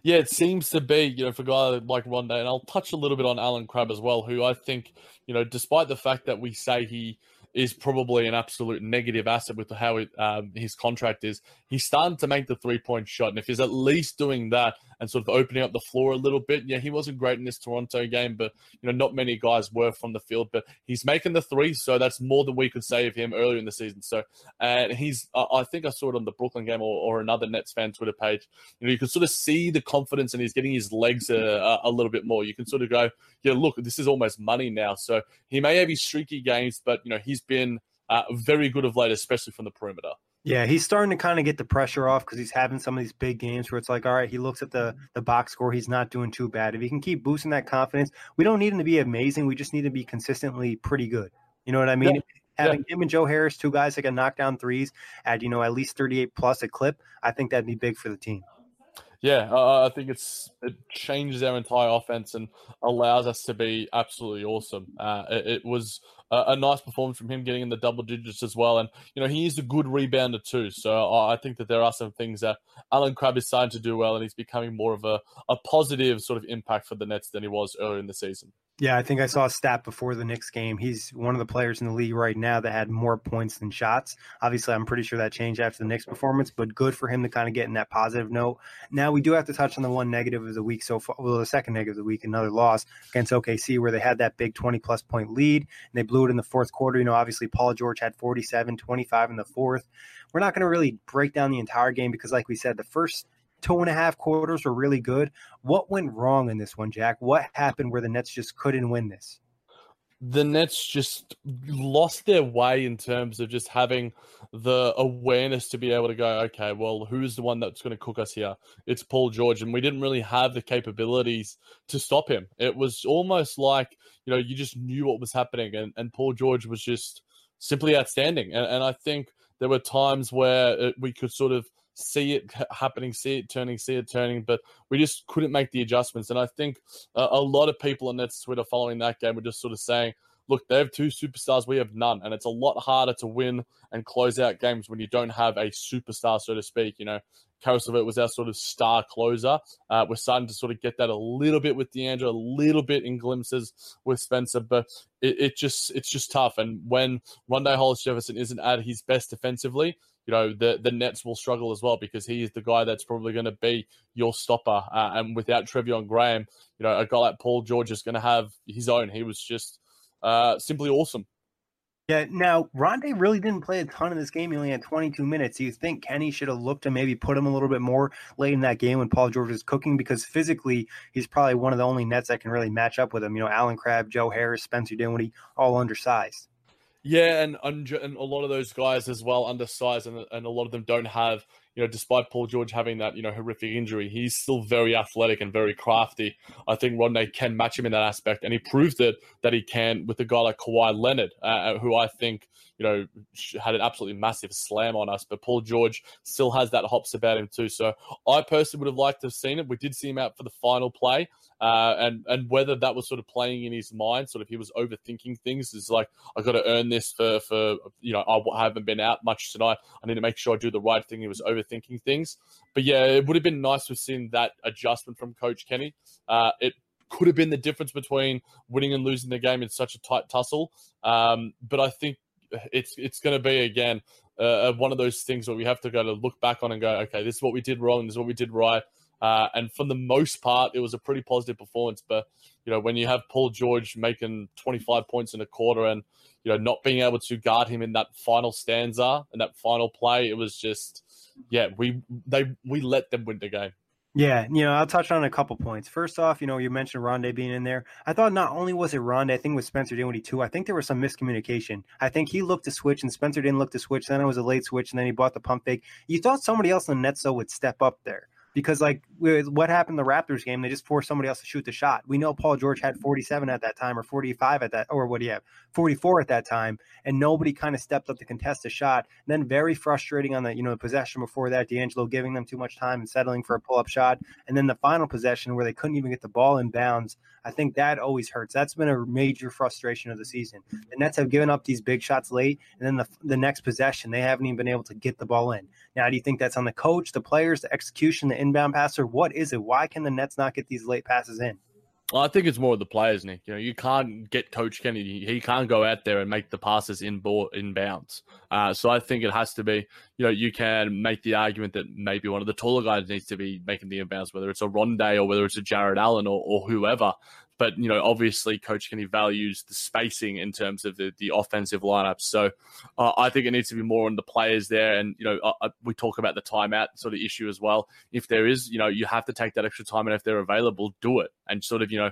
Yeah, it seems to be, you know, for a guy like Rondae, and I'll touch a little bit on Allen Crabbe as well, who I think, you know, despite the fact that we say he is probably an absolute negative asset with how it, um, his contract is. He's starting to make the three point shot, and if he's at least doing that and sort of opening up the floor a little bit, yeah, he wasn't great in this Toronto game, but you know, not many guys were from the field. But he's making the three, so that's more than we could say of him earlier in the season. So, and he's, I think I saw it on the Brooklyn game or, or another Nets fan Twitter page. You know, you can sort of see the confidence, and he's getting his legs a, a little bit more. You can sort of go, yeah, look, this is almost money now. So he may have his streaky games, but you know, he's been uh, very good of late, especially from the perimeter. Yeah, he's starting to kind of get the pressure off because he's having some of these big games where it's like, all right, he looks at the the box score, he's not doing too bad. If he can keep boosting that confidence, we don't need him to be amazing. We just need to be consistently pretty good. You know what I mean? Yeah. Having yeah. him and Joe Harris, two guys that can knock down threes at you know at least thirty eight plus a clip, I think that'd be big for the team. Yeah, uh, I think it's it changes our entire offense and allows us to be absolutely awesome. Uh, it, it, was a, nice performance from him, getting in the double digits as well, and you know he is a good rebounder too. So I think that there are some things that Allen Crabbe is starting to do well, and he's becoming more of a, a positive sort of impact for the Nets than he was earlier in the season. Yeah, I think I saw a stat before the Knicks game. He's one of the players in the league right now that had more points than shots. Obviously, I'm pretty sure that changed after the Knicks performance, but good for him to kind of get in that positive note. Now, we do have to touch on the one negative of the week so far. Well, the second negative of the week, another loss against OKC, where they had that big 20 plus point lead and they blew it in the fourth quarter. You know, obviously, Paul George had 47, 25 in the fourth. We're not going to really break down the entire game because, like we said, the first two and a half quarters were really good. What went wrong in this one, Jack? What happened where the Nets just couldn't win this? the Nets just lost their way in terms of just having the awareness to be able to go, okay, well, who's the one that's going to cook us here? It's Paul George. And we didn't really have the capabilities to stop him. It was almost like, you know, you just knew what was happening. And, and Paul George was just simply outstanding. And, and I think there were times where it, we could sort of see it happening, see it turning, see it turning, but we just couldn't make the adjustments. And I think uh, a lot of people on Nets Twitter following that game were just sort of saying, look, they have two superstars, we have none. And it's a lot harder to win and close out games when you don't have a superstar, so to speak. You know, LeVert was our sort of star closer. Uh, we're starting to sort of get that a little bit with D'Angelo, a little bit in glimpses with Spencer, but it, it just it's just tough. And when Rondae Hollis Jefferson isn't at his best defensively, you know the the Nets will struggle as well because he is the guy that's probably going to be your stopper. Uh, and without Treveon Graham, you know a guy like Paul George is going to have his own. He was just uh, simply awesome. Yeah, now Rondae really didn't play a ton in this game. He only had 22 minutes. Do you think Kenny should have looked to maybe put him a little bit more late in that game when Paul George is cooking? Because physically, he's probably one of the only Nets that can really match up with him. You know, Allen Crabbe, Joe Harris, Spencer Dinwiddie, all undersized. Yeah, and, and a lot of those guys as well undersized, and, and a lot of them don't have you know, despite Paul George having that, you know, horrific injury, he's still very athletic and very crafty. I think Rodney can match him in that aspect, and he proved it that he can with a guy like Kawhi Leonard, uh, uh who I think, you know, had an absolutely massive slam on us. But Paul George still has that hops about him too. So I personally would have liked to have seen it. We did see him out for the final play, uh, and and whether that was sort of playing in his mind, sort of he was overthinking things. Is like I got to earn this for for you know I haven't been out much tonight. I need to make sure I do the right thing. He was overthinking things. But yeah, it would have been nice to have seen that adjustment from Coach Kenny. Uh, it could have been the difference between winning and losing the game in such a tight tussle. Um, but I think it's it's going to be again uh, one of those things where we have to go to look back on and go, okay, this is what we did wrong, this is what we did right. Uh, and for the most part, it was a pretty positive performance. But you know, when you have Paul George making 25 points in a quarter and you know not being able to guard him in that final stanza and that final play, it was just yeah, we they we let them win the game. Yeah, you know, I'll touch on a couple points. First off, you know, you mentioned Rondae being in there. I thought not only was it Rondae, I think with Spencer Dinwiddie too. I think there was some miscommunication. I think he looked to switch and Spencer didn't look to switch. Then it was a late switch and then he bought the pump fake. You thought somebody else in the Nets though would step up there because like what happened in the Raptors game, they just forced somebody else to shoot the shot. We know Paul George had 47 at that time or 45 at that, or what do you have, 44 at that time, and nobody kind of stepped up to contest a shot. And then very frustrating on the you know the possession before that, D'Angelo giving them too much time and settling for a pull up shot, and then the final possession where they couldn't even get the ball in bounds. I think that always hurts. That's been a major frustration of the season. The Nets have given up these big shots late, and then the the next possession they haven't even been able to get the ball in. Now, do you think that's on the coach, the players, the execution, the inbound passer? What is it? Why can the Nets not get these late passes in? Well, I think it's more of the players, Nick. You know, you can't get Coach Kennedy. He can't go out there and make the passes in ball in bounds. Uh, so I think it has to be. You know, you can make the argument that maybe one of the taller guys needs to be making the inbounds, whether it's a Rondae or whether it's a Jarrett Allen or, or whoever. But you know, obviously, Coach Kenny values the spacing in terms of the, the offensive lineups. So uh, I think it needs to be more on the players there. And you know, uh, uh, we talk about the timeout sort of issue as well. If there is, you know, you have to take that extra time, and if they're available, do it. And sort of, you know,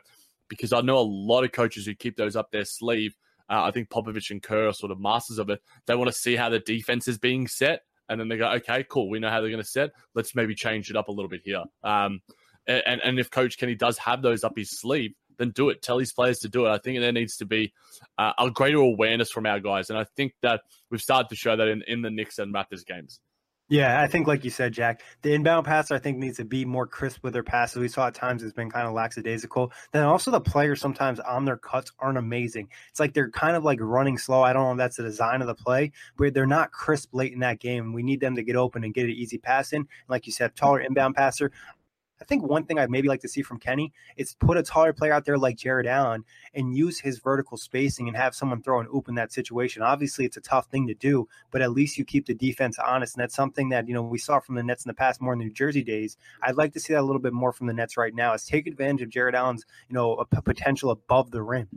because I know a lot of coaches who keep those up their sleeve. Uh, I think Popovich and Kerr are sort of masters of it. They want to see how the defense is being set, and then they go, okay, cool, we know how they're going to set. Let's maybe change it up a little bit here. Um, and, and if Coach Kenny does have those up his sleeve, then do it. Tell these players to do it. I think there needs to be uh, a greater awareness from our guys, and I think that we've started to show that in, in the Knicks and Raptors games. Yeah, I think like you said, Jack, the inbound passer I think needs to be more crisp with their passes. We saw at times it's been kind of lackadaisical. Then also the players sometimes on their cuts aren't amazing. It's like they're kind of like running slow. I don't know if that's the design of the play, but they're not crisp late in that game. We need them to get open and get an easy pass in. Like you said, taller inbound passer. I think one thing I'd maybe like to see from Kenny is put a taller player out there like Jarrett Allen and use his vertical spacing and have someone throw an oop in that situation. Obviously, it's a tough thing to do, but at least you keep the defense honest. And that's something that, you know, we saw from the Nets in the past more in the New Jersey days. I'd like to see that a little bit more from the Nets right now is take advantage of Jarrett Allen's, you know, potential above the rim.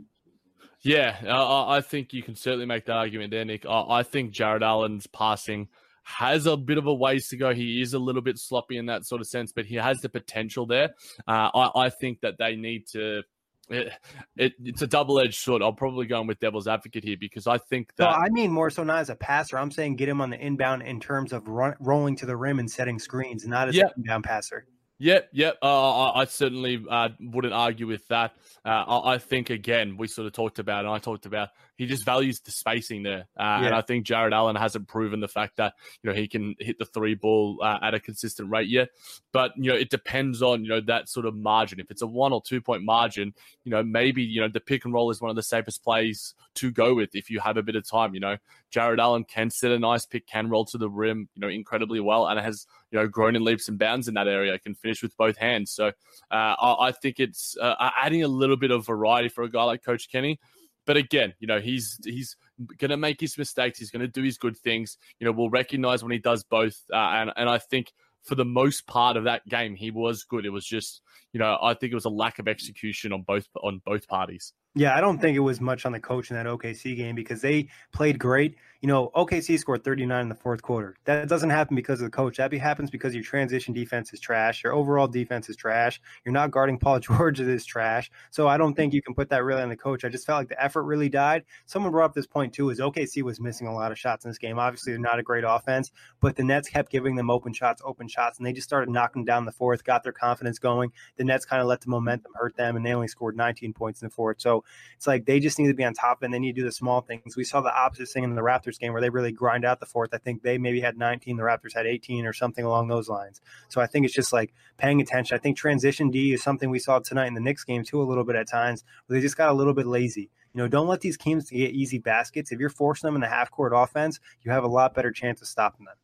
Yeah, I think you can certainly make that argument there, Nick. I think Jarrett Allen's passing – has a bit of a ways to go. He is a little bit sloppy in that sort of sense, but he has the potential there. Uh, I, I think that they need to it, it, it's a double edged sword. I'll probably go in with devil's advocate here because I think that. No, I mean more so not as a passer. I'm saying get him on the inbound in terms of run, rolling to the rim and setting screens, not as yeah. an inbound passer. Yep, yep. Uh, I, I, certainly uh, wouldn't argue with that. Uh, I, I, think again, we sort of talked about, and I talked about, he just values the spacing there, uh, yeah. and I think Jarrett Allen hasn't proven the fact that you know he can hit the three ball uh, at a consistent rate yet. But you know, it depends on you know that sort of margin. If it's a one or two point margin, you know, maybe you know the pick and roll is one of the safest plays to go with if you have a bit of time. You know, Jarrett Allen can set a nice pick, can roll to the rim, you know, incredibly well, and has you know grown in leaps and bounds in that area. Can finish with both hands. So uh, I, I, think it's uh, adding a little bit of variety for a guy like Coach Kenny. But again, you know, he's he's going to make his mistakes. He's going to do his good things. You know, we'll recognize when he does both. Uh, and and I think for the most part of that game, he was good. It was just, you know, I think it was a lack of execution on both on both parties. Yeah, I don't think it was much on the coach in that OKC game because they played great you know, OKC scored 39 in the fourth quarter. That doesn't happen because of the coach. That happens because your transition defense is trash. Your overall defense is trash. You're not guarding Paul George is trash. So I don't think you can put that really on the coach. I just felt like the effort really died. Someone brought up this point too: is OKC was missing a lot of shots in this game. Obviously, they're not a great offense, but the Nets kept giving them open shots, open shots, and they just started knocking down the fourth, got their confidence going. The Nets kind of let the momentum hurt them, and they only scored 19 points in the fourth. So it's like they just need to be on top, and they need to do the small things. We saw the opposite thing in the Raptors game where they really grind grind out the fourth. I think they maybe had 19, the Raptors had 18 or something along those lines. So I think it's just like paying attention. I think transition D is something we saw tonight in the Knicks game too, a little bit at times, where they just got a little bit lazy. You know, don't let these teams get easy baskets. If you're forcing them in the half court offense, you have a lot better chance of stopping them.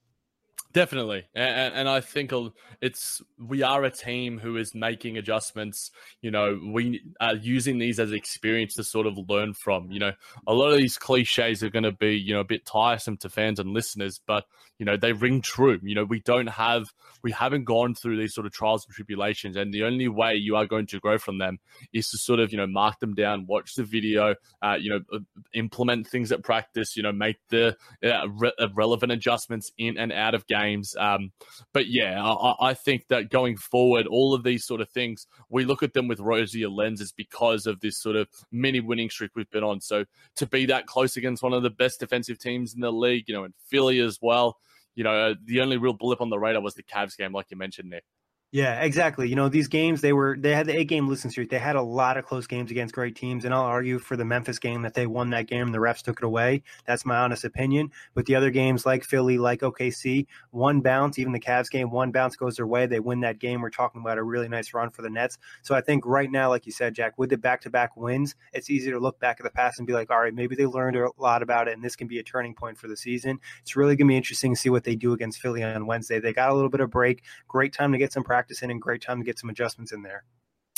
Definitely, and, and, I think it's we are a team who is making adjustments. You know, we are using these as experience to sort of learn from. You know, a lot of these cliches are going to be you know a bit tiresome to fans and listeners, but you know they ring true. You know, we don't have we haven't gone through these sort of trials and tribulations, and the only way you are going to grow from them is to sort of you know mark them down, watch the video, uh, you know, uh, implement things at practice. You know, make the uh, re- uh, relevant adjustments in and out of game games. Um, but yeah, I, I, think that going forward, all of these sort of things, we look at them with rosier lenses because of this sort of mini winning streak we've been on. So to be that close against one of the best defensive teams in the league, you know, in Philly as well, you know, the only real blip on the radar was the Cavs game, like you mentioned, Nick. Yeah, exactly. You know, these games they were they had the eight game losing streak. They had a lot of close games against great teams, and I'll argue for the Memphis game that they won that game and the refs took it away. That's my honest opinion. But the other games like Philly, like OKC, one bounce, even the Cavs game, one bounce goes their way. They win that game. We're talking about a really nice run for the Nets. So I think right now, like you said, Jack, with the back to back wins, it's easy to look back at the past and be like, all right, maybe they learned a lot about it, and this can be a turning point for the season. It's really gonna be interesting to see what they do against Philly on Wednesday. They got a little bit of break, great time to get some practice in, and great time to get some adjustments in there.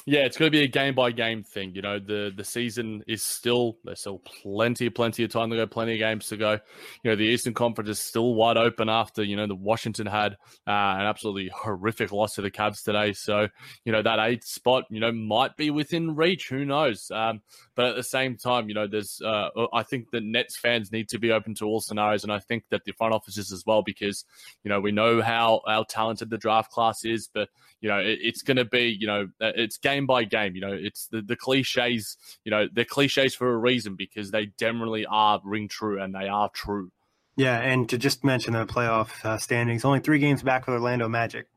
Yeah, it's going to be a game by game thing. You know, the the season is still there's still plenty, plenty of time to go, plenty of games to go. You know, the Eastern Conference is still wide open after you know the Washington had uh, an absolutely horrific loss to the Cavs today. So you know that eighth spot, you know, might be within reach. Who knows? Um, but at the same time, you know, there's uh, I think the Nets fans need to be open to all scenarios, and I think that the front offices as well, because you know we know how how talented the draft class is, but you know it, it's going to be you know uh, it's game by game. You know, it's the, the cliches, you know, they're cliches for a reason because they generally are ring true and they are true. Yeah, and to just mention the playoff uh, standings, only three games back with Orlando Magic.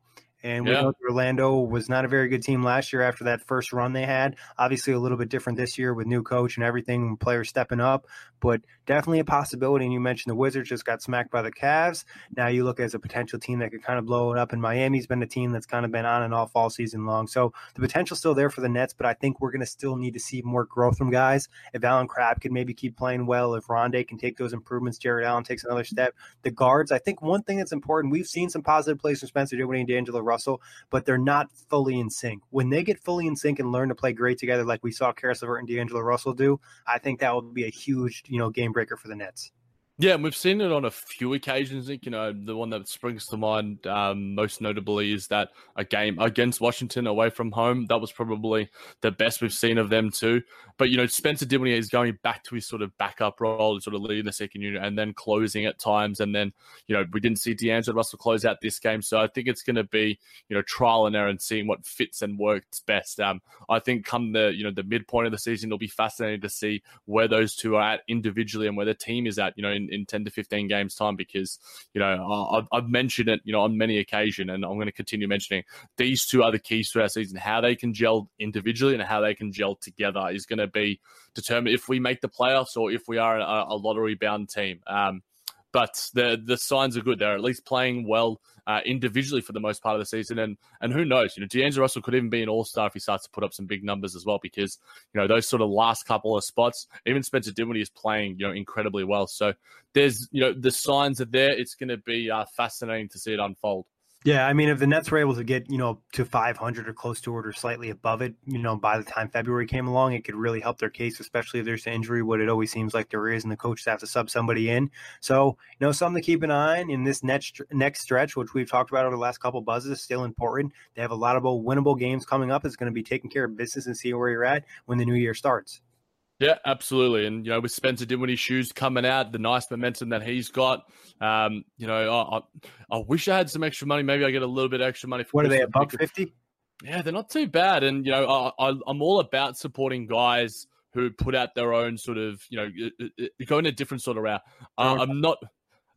And we yeah. know Orlando was not a very good team last year after that first run they had. Obviously, a little bit different this year with new coach and everything, players stepping up, but definitely a possibility. And you mentioned the Wizards just got smacked by the Cavs. Now you look as a potential team that could kind of blow it up. And Miami's been a team that's kind of been on and off all season long. So the potential's still there for the Nets, but I think we're going to still need to see more growth from guys. If Allen Crabbe can maybe keep playing well, if Rondae can take those improvements, Jarrett Allen takes another step. The guards, I think one thing that's important, we've seen some positive plays from Spencer Dinwiddie and D'Angelo Russell, but they're not fully in sync. When they get fully in sync and learn to play great together, like we saw Caris LeVert and D'Angelo Russell do, I think that will be a huge, you know, game breaker for the Nets. Yeah, and we've seen it on a few occasions. You know, the one that springs to mind um, most notably is that a game against Washington away from home. That was probably the best we've seen of them too. But you know, Spencer Dinwiddie is going back to his sort of backup role, sort of leading the second unit and then closing at times. And then you know, we didn't see D'Angelo Russell close out this game, so I think it's going to be you know trial and error and seeing what fits and works best. Um, I think come the you know the midpoint of the season, it'll be fascinating to see where those two are at individually and where the team is at. You know, in, in ten to fifteen games time, because you know I've, I've mentioned it you know on many occasions, and I'm going to continue mentioning these two are the keys to our season. How they can gel individually and how they can gel together is going to be determined if we make the playoffs or if we are a, a lottery bound team. Um, but the the signs are good. They're at least playing well uh, individually for the most part of the season, and and who knows? You know, D'Angelo Russell could even be an all star if he starts to put up some big numbers as well. Because you know those sort of last couple of spots, even Spencer Dinwiddie is playing you know incredibly well. So there's you know the signs are there. It's going to be uh, fascinating to see it unfold. Yeah, I mean, if the Nets were able to get you know to 500 or close to it or slightly above it, you know, by the time February came along, it could really help their case, especially if there's an injury, what it always seems like there is, and the coaches have to sub somebody in. So, you know, something to keep an eye on in this next next stretch, which we've talked about over the last couple of buzzes, is still important. They have a lot of winnable games coming up. It's going to be taking care of business and seeing where you're at when the new year starts. Yeah, absolutely. And, you know, with Spencer Dinwiddie's shoes coming out, the nice momentum that he's got, um, you know, I, I, I, wish I had some extra money. Maybe I get a little bit extra money. For what are they, a buck 50? Yeah, they're not too bad. And, you know, I, I'm all about supporting guys who put out their own sort of, you know, go in a different sort of route. Uh, I'm not –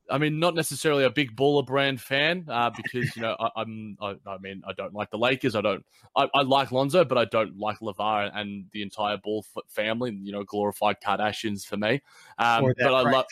I mean, not necessarily a big baller brand fan uh, because you know I, am I, I, mean I don't like the Lakers. I don't. I, I like Lonzo, but I don't like LaVar and the entire Ball family. You know, glorified Kardashians for me. Um, but I love.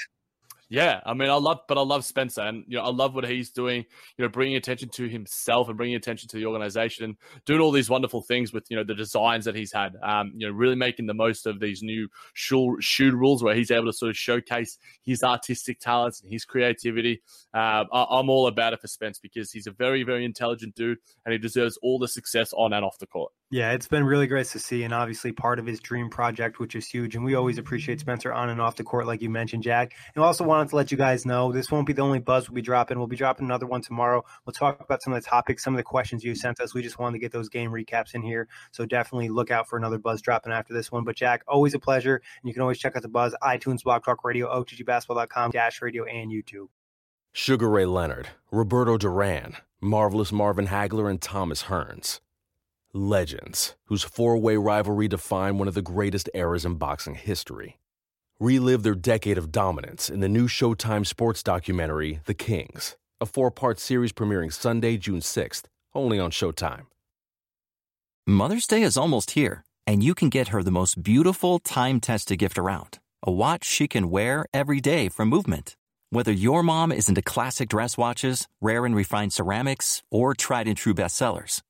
Yeah, I mean, I love, but I love Spencer, and you know, I love what he's doing. You know, bringing attention to himself and bringing attention to the organization, and doing all these wonderful things with you know the designs that he's had. Um, you know, really making the most of these new shoe, shoe rules where he's able to sort of showcase his artistic talents and his creativity. Uh, I, am all about it for Spence because he's a very, very intelligent dude, and he deserves all the success on and off the court. Yeah, it's been really great to see, and obviously part of his dream project, which is huge. And we always appreciate Spencer on and off the court, like you mentioned, Jack. And also wanted to let you guys know this won't be the only buzz we'll be dropping. We'll be dropping another one tomorrow. We'll talk about some of the topics, some of the questions you sent us. We just wanted to get those game recaps in here, so definitely look out for another buzz dropping after this one. But Jack, always a pleasure, and you can always check out the buzz iTunes, Blog Talk Radio, OTGBasketball.com, Dash Radio, and YouTube. Sugar Ray Leonard, Roberto Duran, Marvelous Marvin Hagler, and Thomas Hearns legends whose four way rivalry defined one of the greatest eras in boxing history. Relive their decade of dominance in the new Showtime sports documentary, The Kings, a four part series premiering Sunday, June 6th, only on Showtime. Mother's Day is almost here, and you can get her the most beautiful time tested gift around a watch she can wear every day from Movement. Whether your mom is into classic dress watches, rare and refined ceramics, or tried and true bestsellers,